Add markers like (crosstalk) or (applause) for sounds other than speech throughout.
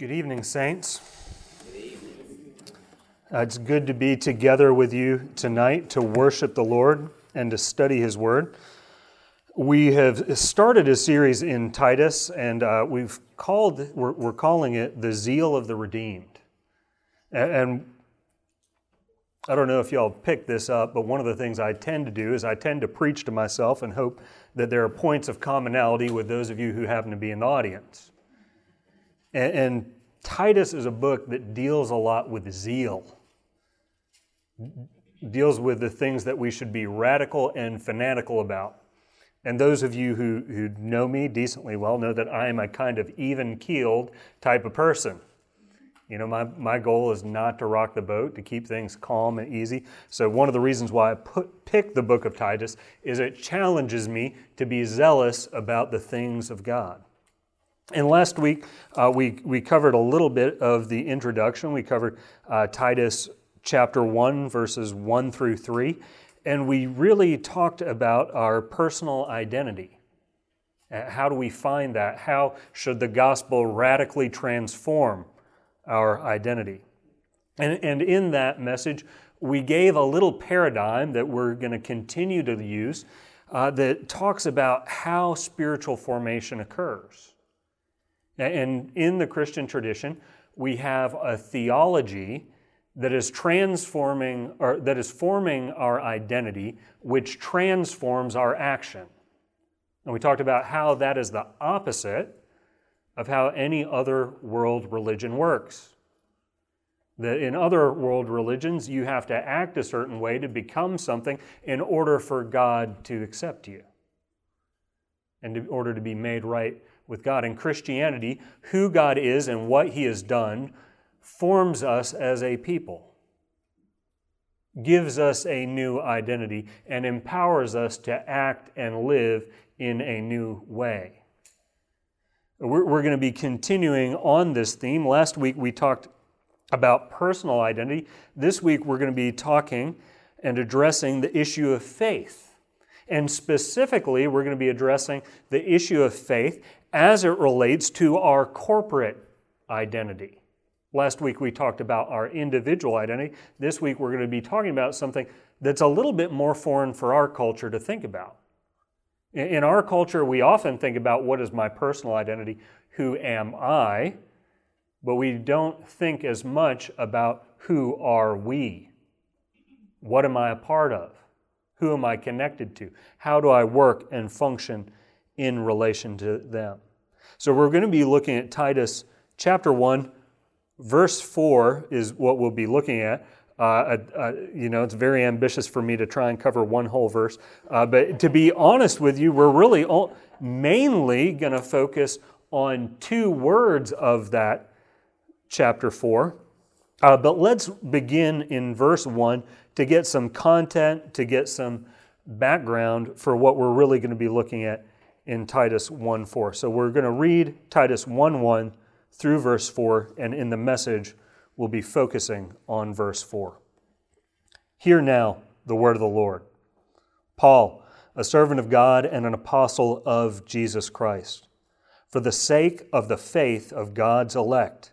Good evening, Saints. Uh, it's good to be together with you tonight to worship the Lord and to study His Word. We have started a series in Titus, and uh, we've called we're, we're, calling it the zeal of the redeemed. And, and I don't know if y'all picked this up, but one of the things I tend to do is I tend to preach to myself and hope that there are points of commonality with those of you who happen to be in the audience. And, and Titus is a book that deals a lot with zeal, deals with the things that we should be radical and fanatical about. And those of you who, who know me decently well know that I am a kind of even keeled type of person. You know, my, my goal is not to rock the boat, to keep things calm and easy. So, one of the reasons why I put, pick the book of Titus is it challenges me to be zealous about the things of God. And last week, uh, we, we covered a little bit of the introduction. We covered uh, Titus chapter 1, verses 1 through 3. And we really talked about our personal identity. Uh, how do we find that? How should the gospel radically transform our identity? And, and in that message, we gave a little paradigm that we're going to continue to use uh, that talks about how spiritual formation occurs. And in the Christian tradition, we have a theology that is transforming or that is forming our identity, which transforms our action. And we talked about how that is the opposite of how any other world religion works. That in other world religions, you have to act a certain way to become something in order for God to accept you and in order to be made right with God. In Christianity, who God is and what He has done forms us as a people, gives us a new identity, and empowers us to act and live in a new way. We're, we're going to be continuing on this theme. Last week we talked about personal identity. This week we're going to be talking and addressing the issue of faith. And specifically, we're going to be addressing the issue of faith as it relates to our corporate identity. Last week we talked about our individual identity. This week we're going to be talking about something that's a little bit more foreign for our culture to think about. In our culture, we often think about what is my personal identity? Who am I? But we don't think as much about who are we? What am I a part of? Who am I connected to? How do I work and function in relation to them. So we're going to be looking at Titus chapter 1, verse 4 is what we'll be looking at. Uh, uh, uh, you know, it's very ambitious for me to try and cover one whole verse. Uh, but to be honest with you, we're really all, mainly going to focus on two words of that chapter 4. Uh, but let's begin in verse 1 to get some content, to get some background for what we're really going to be looking at in Titus 1 4. So we're going to read Titus 1 1 through verse 4, and in the message, we'll be focusing on verse 4. Hear now the word of the Lord. Paul, a servant of God and an apostle of Jesus Christ, for the sake of the faith of God's elect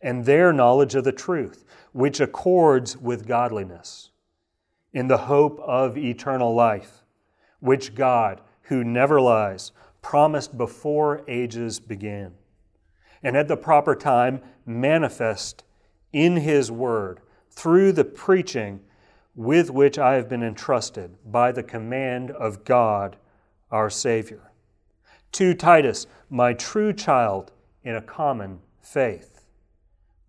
and their knowledge of the truth, which accords with godliness, in the hope of eternal life, which God, who never lies, promised before ages began, and at the proper time manifest in His Word through the preaching with which I have been entrusted by the command of God our Savior. To Titus, my true child in a common faith.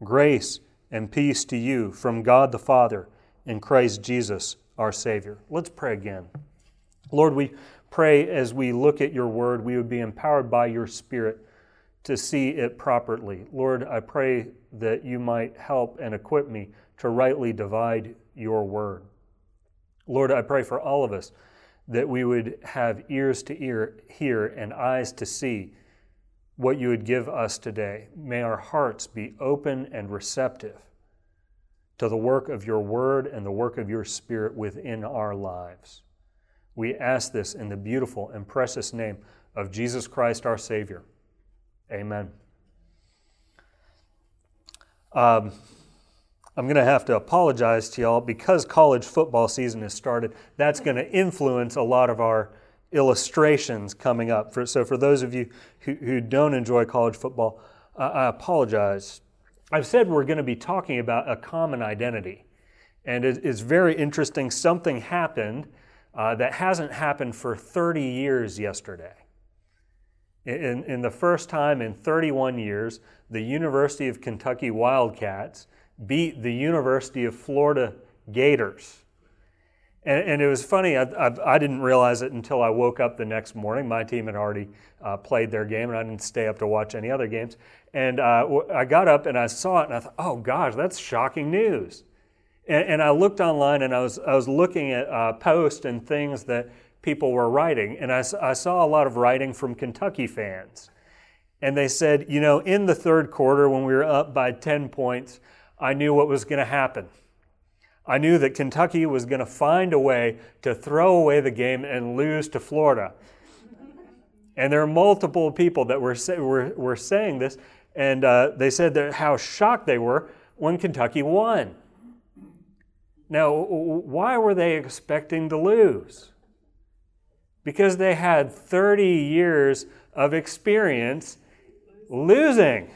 Grace and peace to you from God the Father and Christ Jesus our Savior. Let's pray again. Lord, we pray as we look at your word, we would be empowered by your Spirit to see it properly. Lord, I pray that you might help and equip me to rightly divide your word. Lord, I pray for all of us that we would have ears to ear, hear and eyes to see what you would give us today. May our hearts be open and receptive to the work of your word and the work of your spirit within our lives. We ask this in the beautiful and precious name of Jesus Christ our Savior. Amen. Um, I'm going to have to apologize to y'all because college football season has started. That's going to influence a lot of our illustrations coming up. For, so, for those of you who, who don't enjoy college football, uh, I apologize. I've said we're going to be talking about a common identity. And it, it's very interesting. Something happened uh, that hasn't happened for 30 years yesterday. In, in the first time in 31 years, the University of Kentucky Wildcats beat the University of Florida Gators. And, and it was funny, I, I, I, didn't realize it until I woke up the next morning. My team had already uh, played their game, and I didn't stay up to watch any other games. And uh, I got up and I saw it, and I thought, oh gosh, that's shocking news. And, and I looked online and I was, I was looking at uh, posts and things that people were writing, and I, I saw a lot of writing from Kentucky fans. And they said, you know, in the third quarter, when we were up by 10 points, I knew what was going to happen. I knew that Kentucky was going to find a way to throw away the game and lose to Florida. And there are multiple people that were, say, were, were saying this, and uh, they said that how shocked they were when Kentucky won. Now, why were they expecting to lose? Because they had 30 years of experience losing.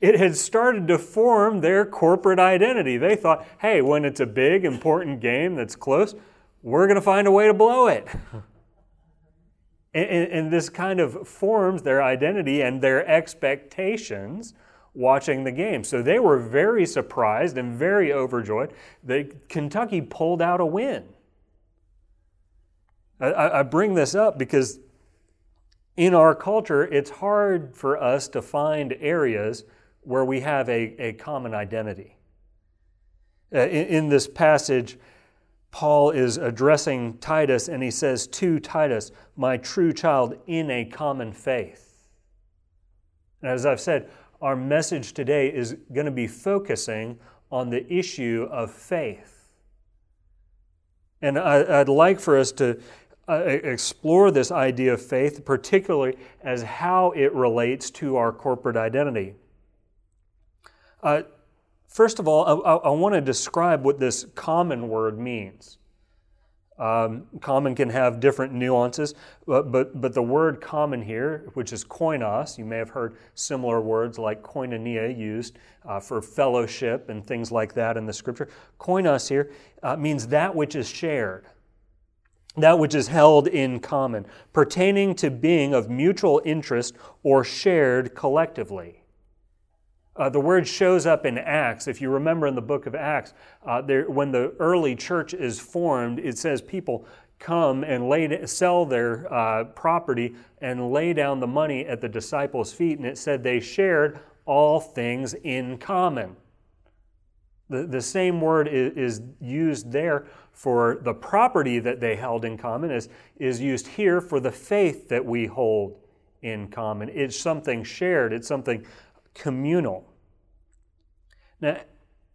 It had started to form their corporate identity. They thought, hey, when it's a big, important game that's close, we're going to find a way to blow it. (laughs) and, and, and, this kind of forms their identity and their expectations watching the game. So they were very surprised and very overjoyed that Kentucky pulled out a win. I, I bring this up because in our culture, it's hard for us to find areas where we have a, a common identity. Uh, in, in this passage, Paul is addressing Titus and he says to Titus, My true child, in a common faith. And as I've said, our message today is going to be focusing on the issue of faith. And I, would like for us to uh, explore this idea of faith, particularly as how it relates to our corporate identity. Uh, first of all, I, I, want to describe what this common word means. Um, common can have different nuances, but, but, but the word common here, which is koinos, you may have heard similar words like koinonia used uh, for fellowship and things like that in the scripture. Koinos here uh, means that which is shared, that which is held in common, pertaining to being of mutual interest or shared collectively. Uh, the word shows up in Acts. If you remember in the book of Acts, uh, there, when the early church is formed, it says people come and lay, sell their uh, property and lay down the money at the disciples' feet. And it said they shared all things in common. The, the same word is, is used there for the property that they held in common, is, is used here for the faith that we hold in common. It's something shared, it's something communal. Now,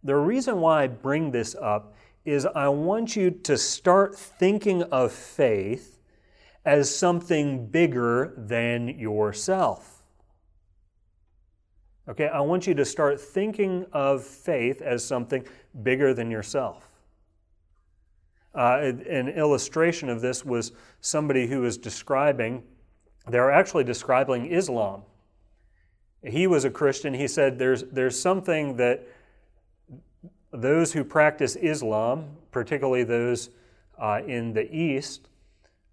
the reason why I bring this up is I want you to start thinking of faith as something bigger than yourself. Okay, I want you to start thinking of faith as something bigger than yourself. Uh, an illustration of this was somebody who was describing, they're actually describing Islam. He was a Christian. He said there's, there's something that those who practice Islam, particularly those uh, in the East,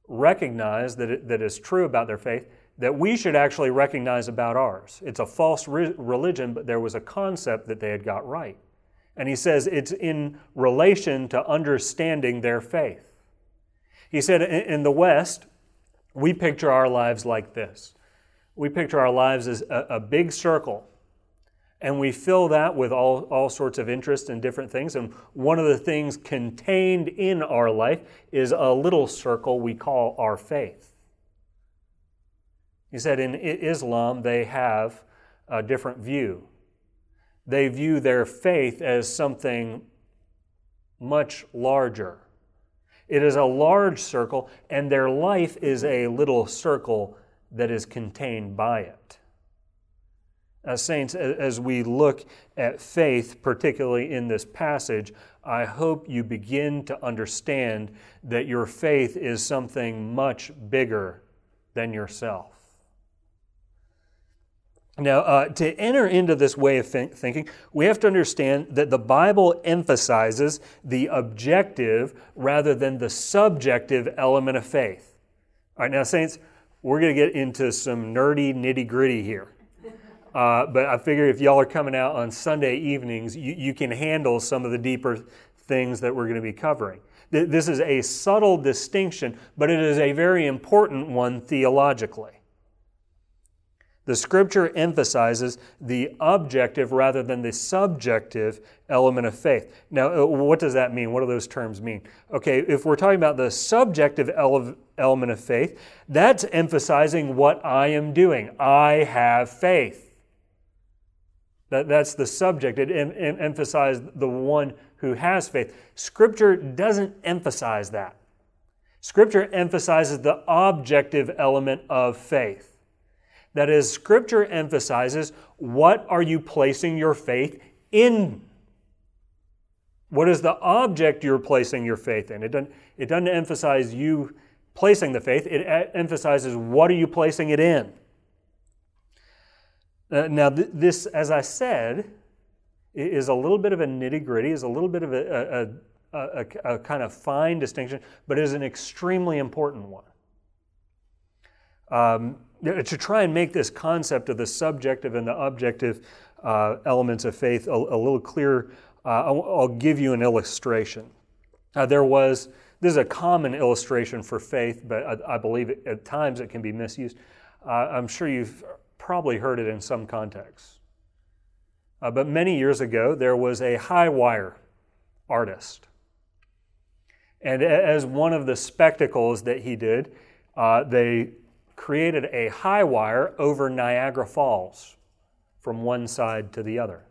recognize that it, that is true about their faith that we should actually recognize about ours. It's a false re- religion, but there was a concept that they had got right. And he says it's in relation to understanding their faith. He said in, in the West, we picture our lives like this we picture our lives as a, a big circle and we fill that with all, all sorts of interests and different things. And one of the things contained in our life is a little circle we call our faith. He said in Islam, they have a different view. They view their faith as something much larger. It is a large circle, and their life is a little circle that is contained by it. As saints, as we look at faith, particularly in this passage, I hope you begin to understand that your faith is something much bigger than yourself. Now, uh, to enter into this way of think- thinking, we have to understand that the Bible emphasizes the objective rather than the subjective element of faith. All right, now, Saints, we're going to get into some nerdy nitty gritty here. Uh, but I figure if y'all are coming out on Sunday evenings, you, you can handle some of the deeper things that we're going to be covering. This is a subtle distinction, but it is a very important one theologically. The scripture emphasizes the objective rather than the subjective element of faith. Now, uh, what does that mean? What do those terms mean? Okay, if we're talking about the subjective ele- element of faith, that's emphasizing what I am doing. I have faith. That, that's the subject. It em- em- emphasizes the one who has faith. Scripture doesn't emphasize that. Scripture emphasizes the objective element of faith. That is, Scripture emphasizes what are you placing your faith in? What is the object you're placing your faith in? It doesn't, it doesn't emphasize you placing the faith, it emphasizes what are you placing it in. Uh, now, th- this, as I said, is a little bit of a nitty gritty, is a little bit of a, a, a, a, kind of fine distinction, but is an extremely important one. Um, to try and make this concept of the subjective and the objective uh, elements of faith a, little clearer, uh, I'll, I'll, give you an illustration. There was, this is a common illustration for faith, but I, I believe it, at times it can be misused. Uh, I'm sure you've probably heard it in some contexts. Uh, but many years ago, there was a high wire artist. And as one of the spectacles that he did, uh, they created a high wire over Niagara Falls from one side to the other.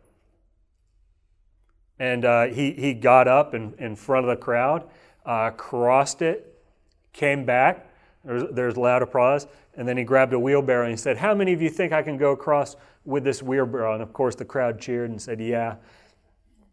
And uh, he, he got up in, in front of the crowd, uh, crossed it, came back. There's, there's loud applause. And then he grabbed a wheelbarrow and he said, How many of you think I can go across with this wheelbarrow? And of course, the crowd cheered and said, Yeah.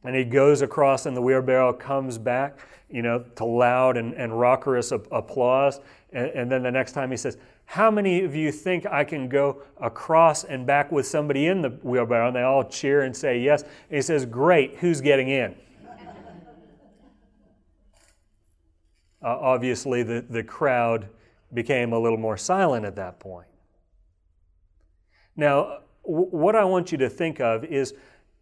And he goes across in the wheelbarrow, comes back, you know, to loud and, and rockerous applause. And, and then the next time he says, How many of you think I can go across and back with somebody in the wheelbarrow? And they all cheer and say yes. And he says, Great, who's getting in? Uh, obviously, the, the crowd became a little more silent at that point. Now, w- what I want you to think of is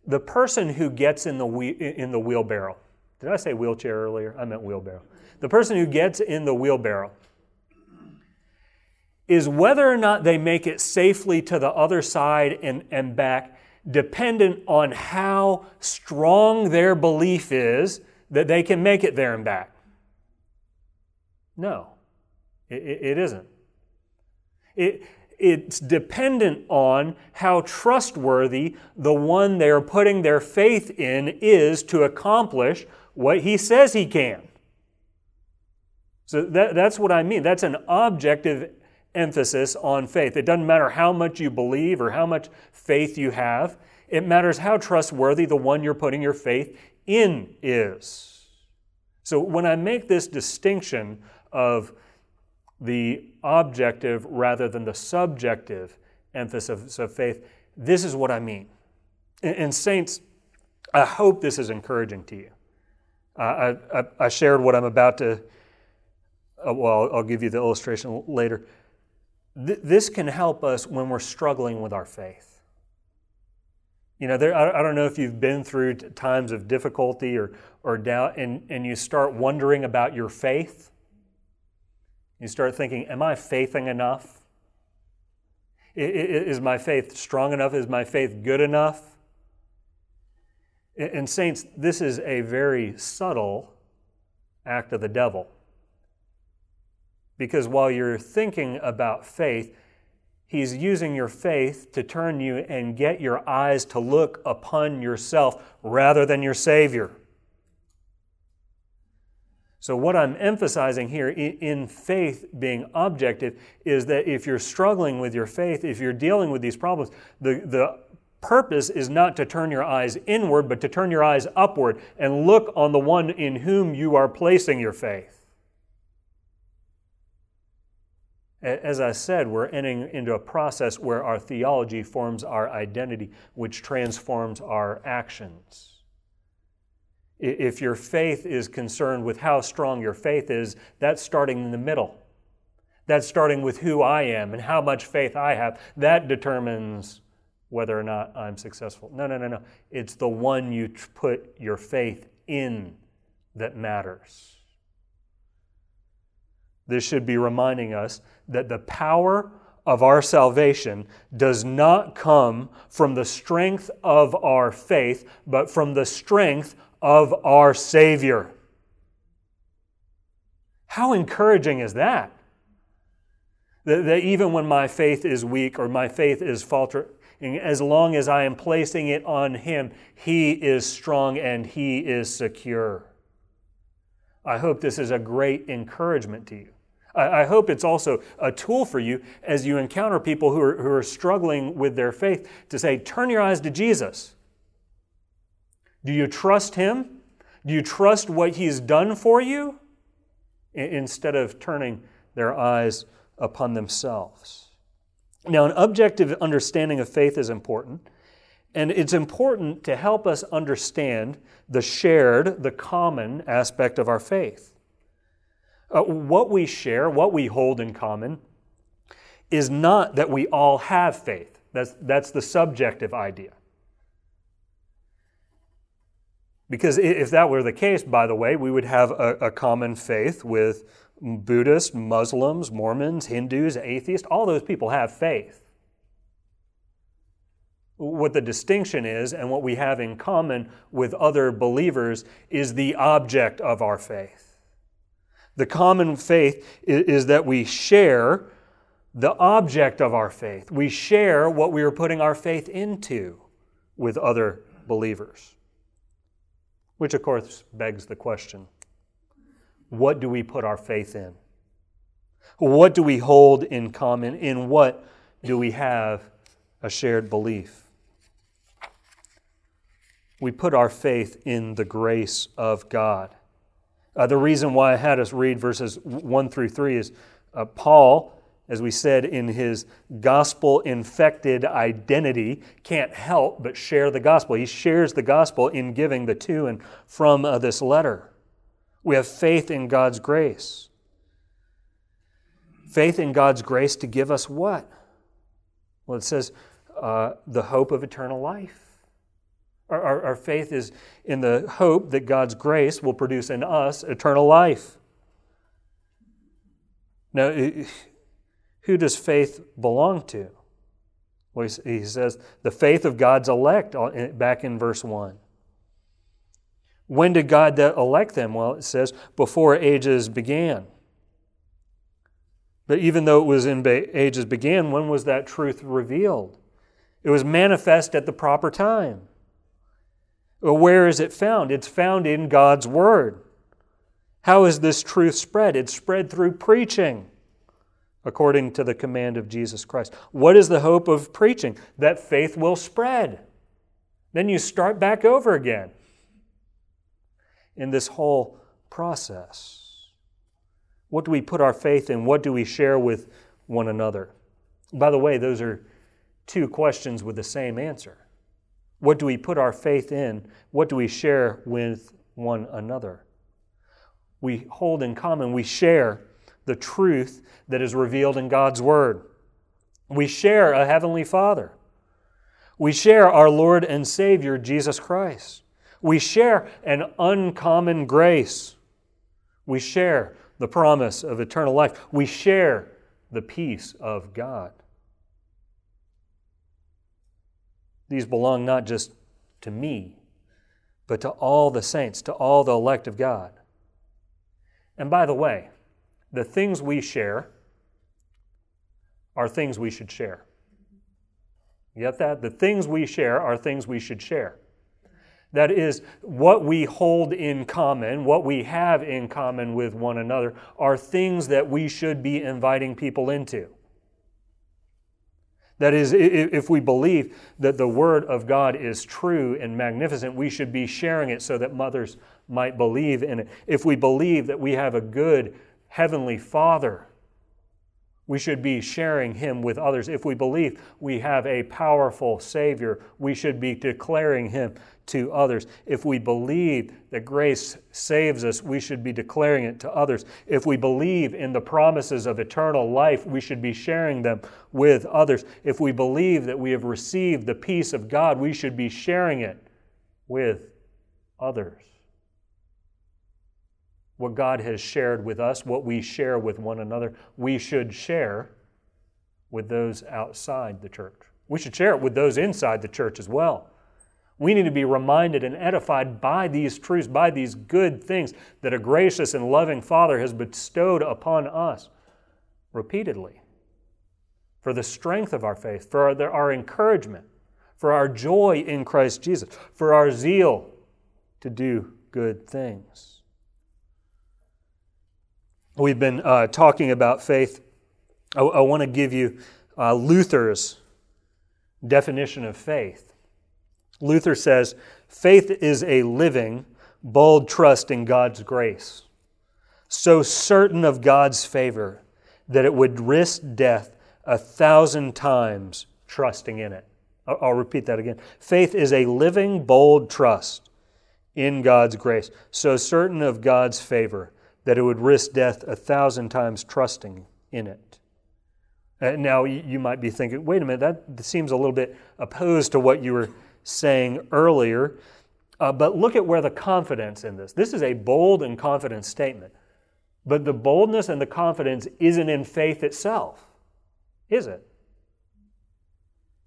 the person who gets in the, in the wheelbarrow. Did I say wheelchair earlier? I meant wheelbarrow. The person who gets in the wheelbarrow is whether or not they make it safely to the other side and, and back dependent on how strong their belief is that they can make it there and back. No. It, it isn't. It, it's dependent on how trustworthy the one they're putting their faith in is to accomplish what he says he can. So that, that's what I mean. That's an objective emphasis on faith. It doesn't matter how much you believe or how much faith you have, it matters how trustworthy the one you're putting your faith in is. So when I make this distinction of the objective rather than the subjective emphasis of faith. This is what I mean. And, saints, I hope this is encouraging to you. I, I, I, shared what I'm about to, uh, well, I'll give you the illustration later. Th- this can help us when we're struggling with our faith. You know, there, I, I don't know if you've been through times of difficulty or, or doubt and, and you start wondering about your faith you start thinking, Am I faithing enough? Is my faith strong enough? Is my faith good enough? And, saints, this is a very subtle act of the devil. Because while you're thinking about faith, he's using your faith to turn you and get your eyes to look upon yourself rather than your Savior. So, what I'm emphasizing here in faith being objective is that if you're struggling with your faith, if you're dealing with these problems, the, the purpose is not to turn your eyes inward, but to turn your eyes upward and look on the one in whom you are placing your faith. As I said, we're entering into a process where our theology forms our identity, which transforms our actions. If your faith is concerned with how strong your faith is, that's starting in the middle. That's starting with who I am and how much faith I have. That determines whether or not I'm successful. No, no, no, no. It's the one you put your faith in that matters. This should be reminding us that the power of our salvation does not come from the strength of our faith, but from the strength of our Savior. How encouraging is that? That, that even when my faith is weak or my faith is faltering, as long as I am placing it on Him, He is strong and He is secure. I hope this is a great encouragement to you. I, hope it's also a tool for you as you encounter people who are, who are struggling with their faith to say, turn your eyes to Jesus. Do you trust Him? Do you trust what He's done for you? Instead of turning their eyes upon themselves. Now, an objective understanding of faith is important, and it's important to help us understand the shared, the common aspect of our faith. Uh, what we share, what we hold in common, is not that we all have faith. That's, that's the subjective idea. Because if that were the case, by the way, we would have a, a common faith with Buddhists, Muslims, Mormons, Hindus, atheists. All those people have faith. What the distinction is, and what we have in common with other believers, is the object of our faith. The common faith is that we share the object of our faith. We share what we are putting our faith into with other believers. Which, of course, begs the question what do we put our faith in? What do we hold in common? In what do we have a shared belief? We put our faith in the grace of God. Uh, the reason why I had us read verses 1 through 3 is uh, Paul as we said in his gospel infected identity, can't help but share the gospel. He shares the gospel in giving the to and from uh, this letter. We have faith in God's grace. Faith in God's grace to give us what? Well, it says uh, the hope of eternal life. Our, our, our faith is in the hope that God's grace will produce in us eternal life. Now, who does faith belong to? Well, he says the faith of God's elect uh, back in verse 1. When did God elect them? Well, it says before ages began. But even though it was in ages began, when was that truth revealed? It was manifest at the proper time. Where is it found? It's found in God's Word. How is this truth spread? It's spread through preaching according to the command of Jesus Christ. What is the hope of preaching? That faith will spread. Then you start back over again in this whole process. What do we put our faith in? What do we share with one another? By the way, those are two questions with the same answer. What do we put our faith in? What do we share with one another? We hold in common, we share the truth that is revealed in God's Word. We share a Heavenly Father. We share our Lord and Savior, Jesus Christ. We share an uncommon grace. We share the promise of eternal life. We share the peace of God. These belong not just to me, but to all the saints, to all the elect of God. And by the way, the things we share are things we should share. You get that? The things we share are things we should share. That is, what we hold in common, what we have in common with one another, are things that we should be inviting people into. That is, if we believe that the Word of God is true and magnificent, we should be sharing it so that mothers might believe in it. If we believe that we have a good Heavenly Father, we should be sharing Him with others. If we believe we have a powerful Savior, we should be declaring Him to others. If we believe that grace saves us, we should be declaring it to others. If we believe in the promises of eternal life, we should be sharing them with others. If we believe that we have received the peace of God, we should be sharing it with others. What God has shared with us, what we share with one another, we should share with those outside the church. We should share it with those inside the church as well. We need to be reminded and edified by these truths, by these good things that a gracious and loving Father has bestowed upon us repeatedly for the strength of our faith, for our, our encouragement, for our joy in Christ Jesus, for our zeal to do good things. We've been uh, talking about faith. I, I want to give you uh, Luther's definition of faith. Luther says faith is a living, bold trust in God's grace, so certain of God's favor that it would risk death a thousand times trusting in it. I'll repeat that again. Faith is a living, bold trust in God's grace, so certain of God's favor that it would risk death a thousand times trusting in it. And now you might be thinking, wait a minute, that seems a little bit opposed to what you were saying earlier. Uh, but look at where the confidence in this. This is a bold and confident statement. But the boldness and the confidence isn't in faith itself, is it?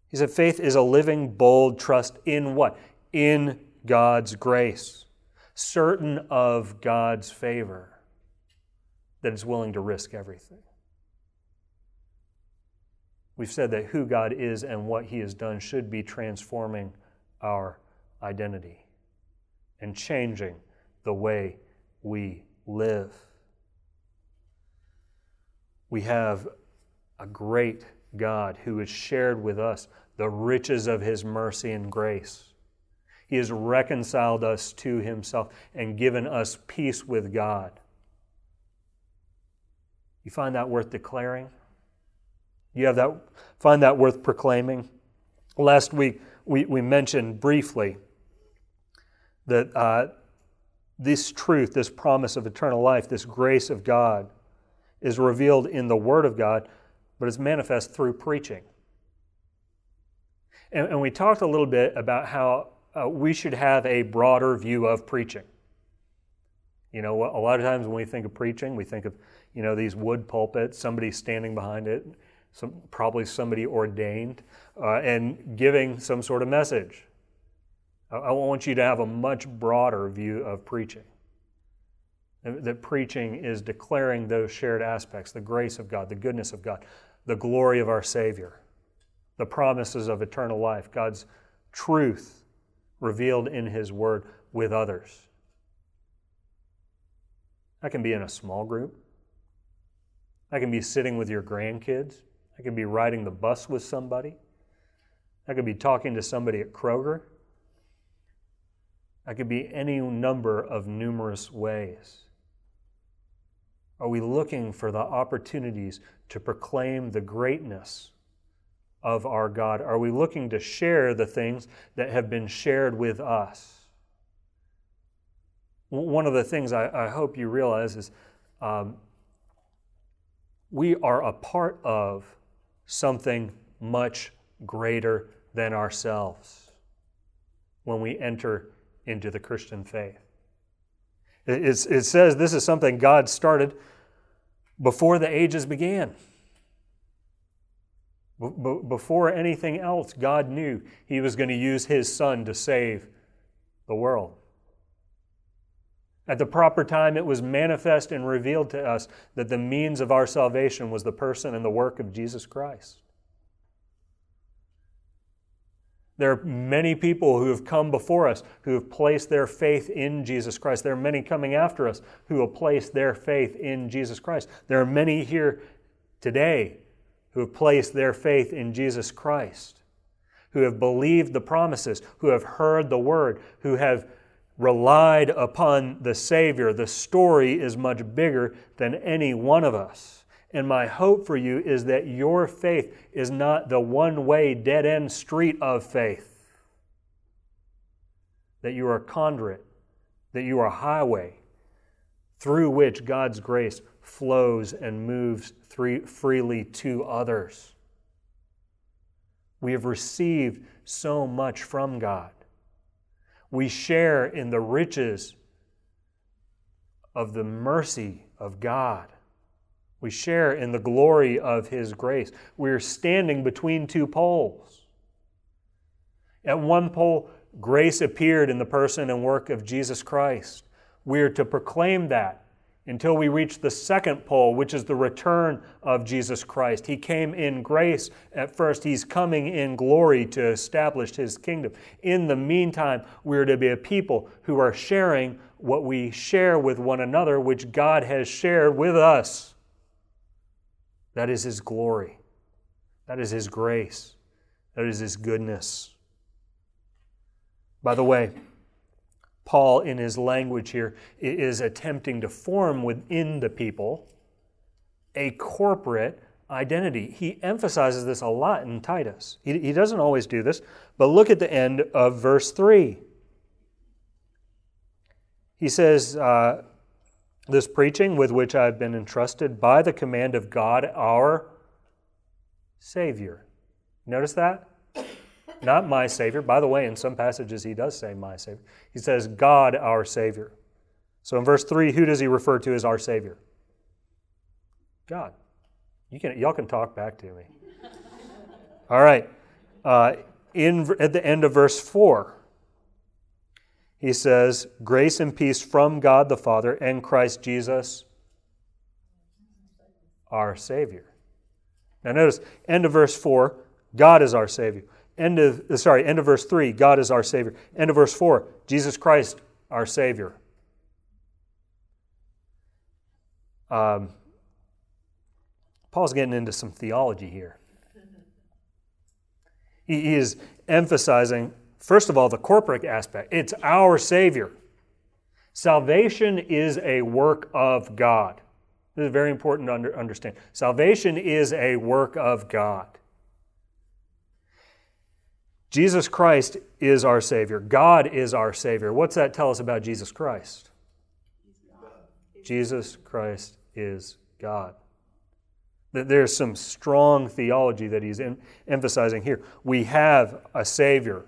He said faith is a living, bold trust in what? In God's grace, certain of God's favor, that is willing to risk everything. We've said that who God is and what He has done should be transforming our identity and changing the way we live. We have a great God who has shared with us the riches of His mercy and grace. He has reconciled us to Himself and given us peace with God. You find that worth declaring? You have that, find that worth proclaiming? Last week, we, we mentioned briefly that uh, this truth, this promise of eternal life, this grace of God, is revealed in the Word of God, but is manifest through preaching. And, and we talked a little bit about how uh, we should have a broader view of preaching. You know, a lot of times when we think of preaching, we think of, you know, these wood pulpits, somebody standing behind it, some, probably somebody ordained, uh, and giving some sort of message. I, I want you to have a much broader view of preaching. That preaching is declaring those shared aspects the grace of God, the goodness of God, the glory of our Savior, the promises of eternal life, God's truth revealed in His Word with others. That can be in a small group. That can be sitting with your grandkids. I could be riding the bus with somebody. I could be talking to somebody at Kroger. I could be any number of numerous ways. Are we looking for the opportunities to proclaim the greatness of our God? Are we looking to share the things that have been shared with us? One of the things I, I hope you realize is um, we are a part of something much greater than ourselves when we enter into the Christian faith. It, it says this is something God started before the ages began. before anything else, God knew He was going to use His Son to save the world. At the proper time, it was manifest and revealed to us that the means of our salvation was the person and the work of Jesus Christ. There are many people who have come before us who have placed their faith in Jesus Christ. There are many coming after us who will place their faith in Jesus Christ. There are many here today who have placed their faith in Jesus Christ, who have believed the promises, who have heard the word, who have relied upon the Savior. The story is much bigger than any one of us. And my hope for you is that your faith is not the one way, dead end street of faith, that you are a conduit, that you are a highway through which God's grace flows and moves freely to others. We have received so much from God. We share in the riches of the mercy of God. We share in the glory of His grace. We're standing between two poles. At one pole, grace appeared in the person and work of Jesus Christ. We're to proclaim that until we reach the second pole, which is the return of Jesus Christ. He came in grace at first, He's coming in glory to establish His kingdom. In the meantime, we're to be a people who are sharing what we share with one another, which God has shared with us. That is His glory, that is His grace, that is His goodness. By the way, Paul, in his language here, is attempting to form within the people a corporate identity. He emphasizes this a lot in Titus. He, he doesn't always do this, but look at the end of verse 3. He says, uh, This preaching with which I have been entrusted by the command of God our Savior. Notice that? Not my Savior. By the way, in some passages he does say my Savior. He says God our Savior. So in verse 3, who does he refer to as our Savior? God. You can, y'all can talk back to me. (laughs) All right. Uh, in, at the end of verse 4, he says, Grace and peace from God the Father and Christ Jesus, our Savior. Now notice, end of verse 4, God is our Savior. End of, sorry, end of verse 3, God is our Savior. End of verse 4, Jesus Christ, our Savior. Um, Paul's getting into some theology here. He, is emphasizing, first of all, the corporate aspect. It's our Savior. Salvation is a work of God. This is very important to under, understand. Salvation is a work of God. Jesus Christ is our Savior. God is our Savior. What's that tell us about Jesus Christ? Jesus Christ is God. There's some strong theology that he's in, emphasizing here. We have a Savior.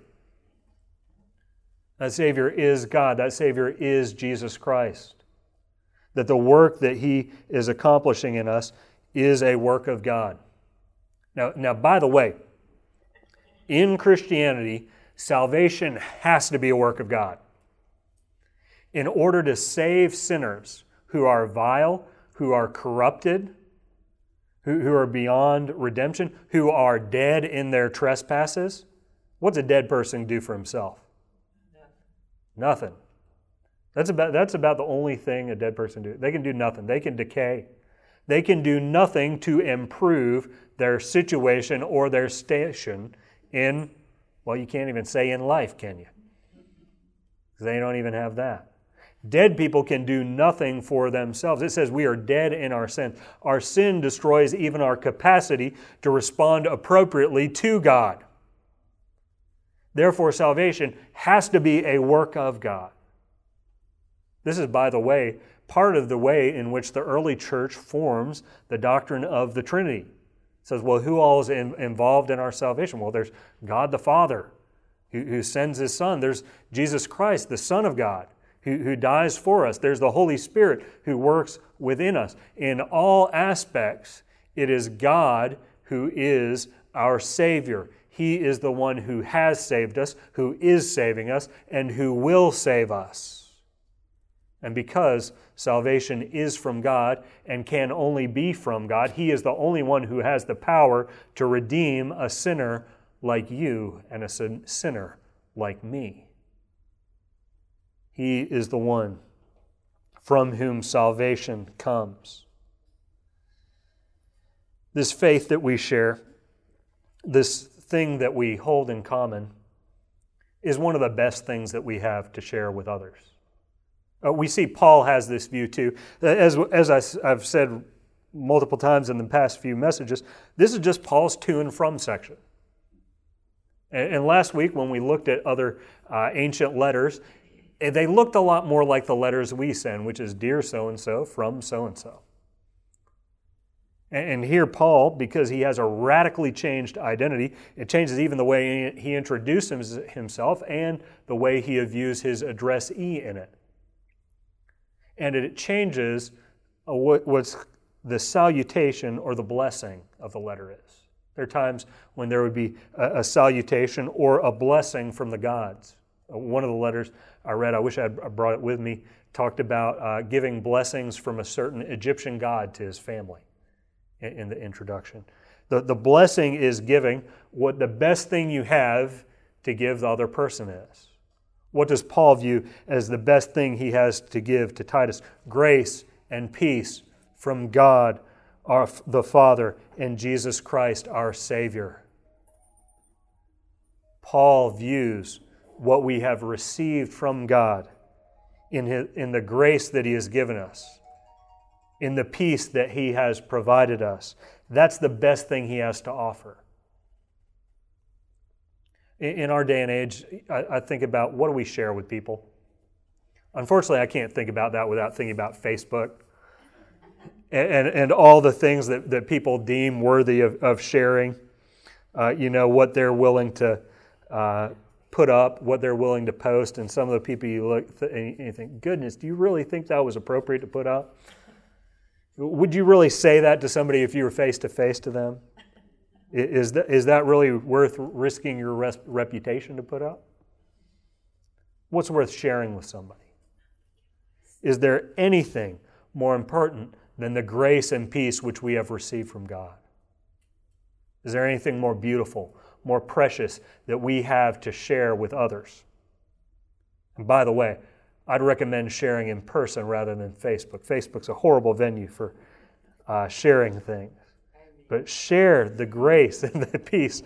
That Savior is God. That Savior is Jesus Christ. That the work that He is accomplishing in us is a work of God. Now, now by the way, in Christianity, salvation has to be a work of God. In order to save sinners who are vile, who are corrupted, who, who are beyond redemption, who are dead in their trespasses, what's a dead person do for himself? Nothing. nothing. That's about, that's about the only thing a dead person do. They can do nothing. They can decay. They can do nothing to improve their situation or their station in, well, you can't even say in life, can you? Because they don't even have that. Dead people can do nothing for themselves. It says we are dead in our sin. Our sin destroys even our capacity to respond appropriately to God. Therefore, salvation has to be a work of God. This is, by the way, part of the way in which the early church forms the doctrine of the Trinity says, well, who all is in, involved in our salvation? Well, there's God the Father who, who sends his Son. There's Jesus Christ, the Son of God, who, who dies for us. There's the Holy Spirit who works within us. In all aspects, it is God who is our Savior. He is the one who has saved us, who is saving us, and who will save us. And because salvation is from God and can only be from God, He is the only one who has the power to redeem a sinner like you and a sinner like me. He is the one from whom salvation comes. This faith that we share, this thing that we hold in common, is one of the best things that we have to share with others. Uh, we see Paul has this view too. As, as I, have said multiple times in the past few messages, this is just Paul's to and from section. And, and last week, when we looked at other uh, ancient letters, eh, they looked a lot more like the letters we send, which is Dear so and so from so and so. And here, Paul, because he has a radically changed identity, it changes even the way he introduces himself and the way he views his addressee in it. And it changes what what's the salutation or the blessing of the letter is. There are times when there would be a, salutation or a blessing from the gods. Uh, one of the letters I read, I wish I had brought it with me, talked about uh, giving blessings from a certain Egyptian god to his family in the introduction. The, the blessing is giving what the best thing you have to give the other person is. What does Paul view as the best thing he has to give to Titus? Grace and peace from God, our, the Father, and Jesus Christ, our Savior. Paul views what we have received from God in, his, in the grace that he has given us in the peace that He has provided us. That's the best thing He has to offer. In our day and age, I think about what do we share with people? Unfortunately, I can't think about that without thinking about Facebook and, and, and all the things that, that people deem worthy of, of sharing. Uh, you know, what they're willing to uh, put up, what they're willing to post, and some of the people you look th- and you think, goodness, do you really think that was appropriate to put up? Would you really say that to somebody if you were face to face to them? Is that, is that really worth risking your res- reputation to put up? What's worth sharing with somebody? Is there anything more important than the grace and peace which we have received from God? Is there anything more beautiful, more precious that we have to share with others? And by the way, I'd recommend sharing in person rather than Facebook. Facebook's a horrible venue for uh, sharing things. But share the grace and the peace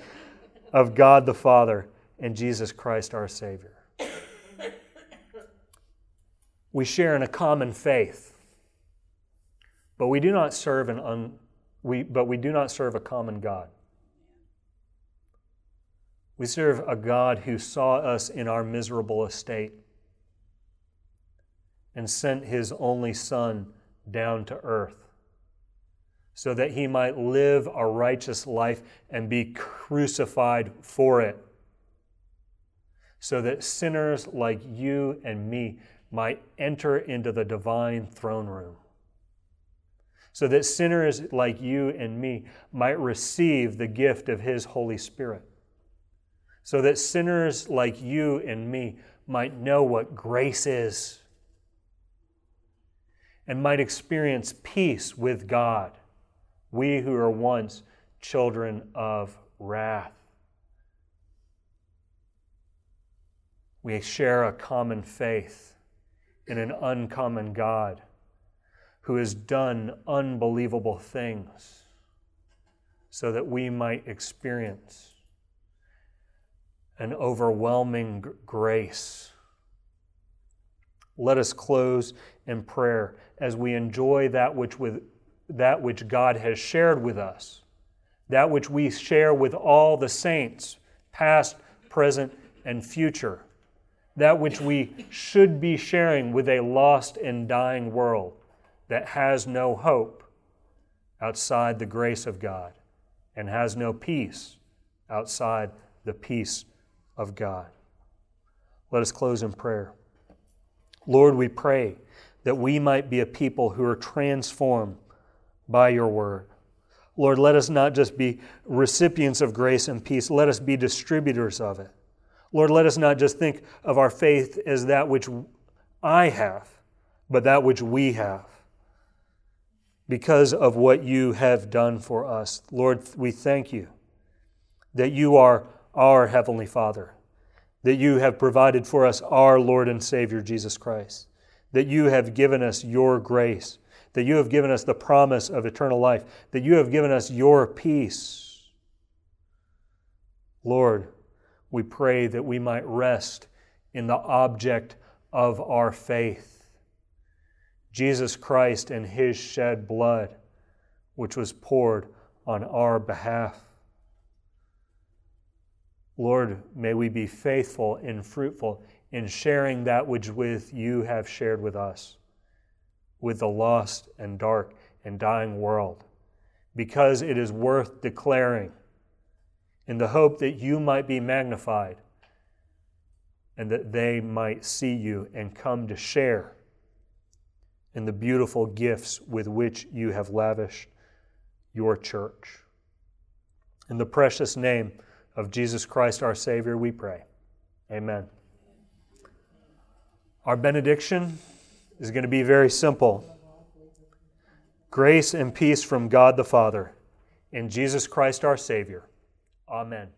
of God the Father and Jesus Christ our Savior. We share in a common faith, but we do not serve an un, we, but we do not serve a common God. We serve a God who saw us in our miserable estate and sent his only Son down to earth so that he might live a righteous life and be crucified for it, so that sinners like you and me might enter into the divine throne room. So that sinners like you and me might receive the gift of His Holy Spirit. So that sinners like you and me might know what grace is and might experience peace with God, we who are once children of wrath. We share a common faith in an uncommon God who has done unbelievable things so that we might experience an overwhelming grace. Let us close in prayer as we enjoy that which, with, that which God has shared with us, that which we share with all the saints, past, present, and future, that which we should be sharing with a lost and dying world that has no hope outside the grace of God and has no peace outside the peace of God. Let us close in prayer. Lord, we pray that we might be a people who are transformed by your word. Lord, let us not just be recipients of grace and peace, let us be distributors of it. Lord, let us not just think of our faith as that which I have, but that which we have because of what you have done for us. Lord, we thank you that you are our Heavenly Father, that you have provided for us our Lord and Savior, Jesus Christ that you have given us your grace, that you have given us the promise of eternal life, that you have given us your peace. Lord, we pray that we might rest in the object of our faith, Jesus Christ and his shed blood, which was poured on our behalf. Lord, may we be faithful and fruitful in sharing that which with you have shared with us, with the lost and dark and dying world, because it is worth declaring in the hope that you might be magnified and that they might see you and come to share in the beautiful gifts with which you have lavished your church. In the precious name of Jesus Christ our Savior, we pray. Amen. Our benediction is going to be very simple grace and peace from God the Father and Jesus Christ our Savior. Amen.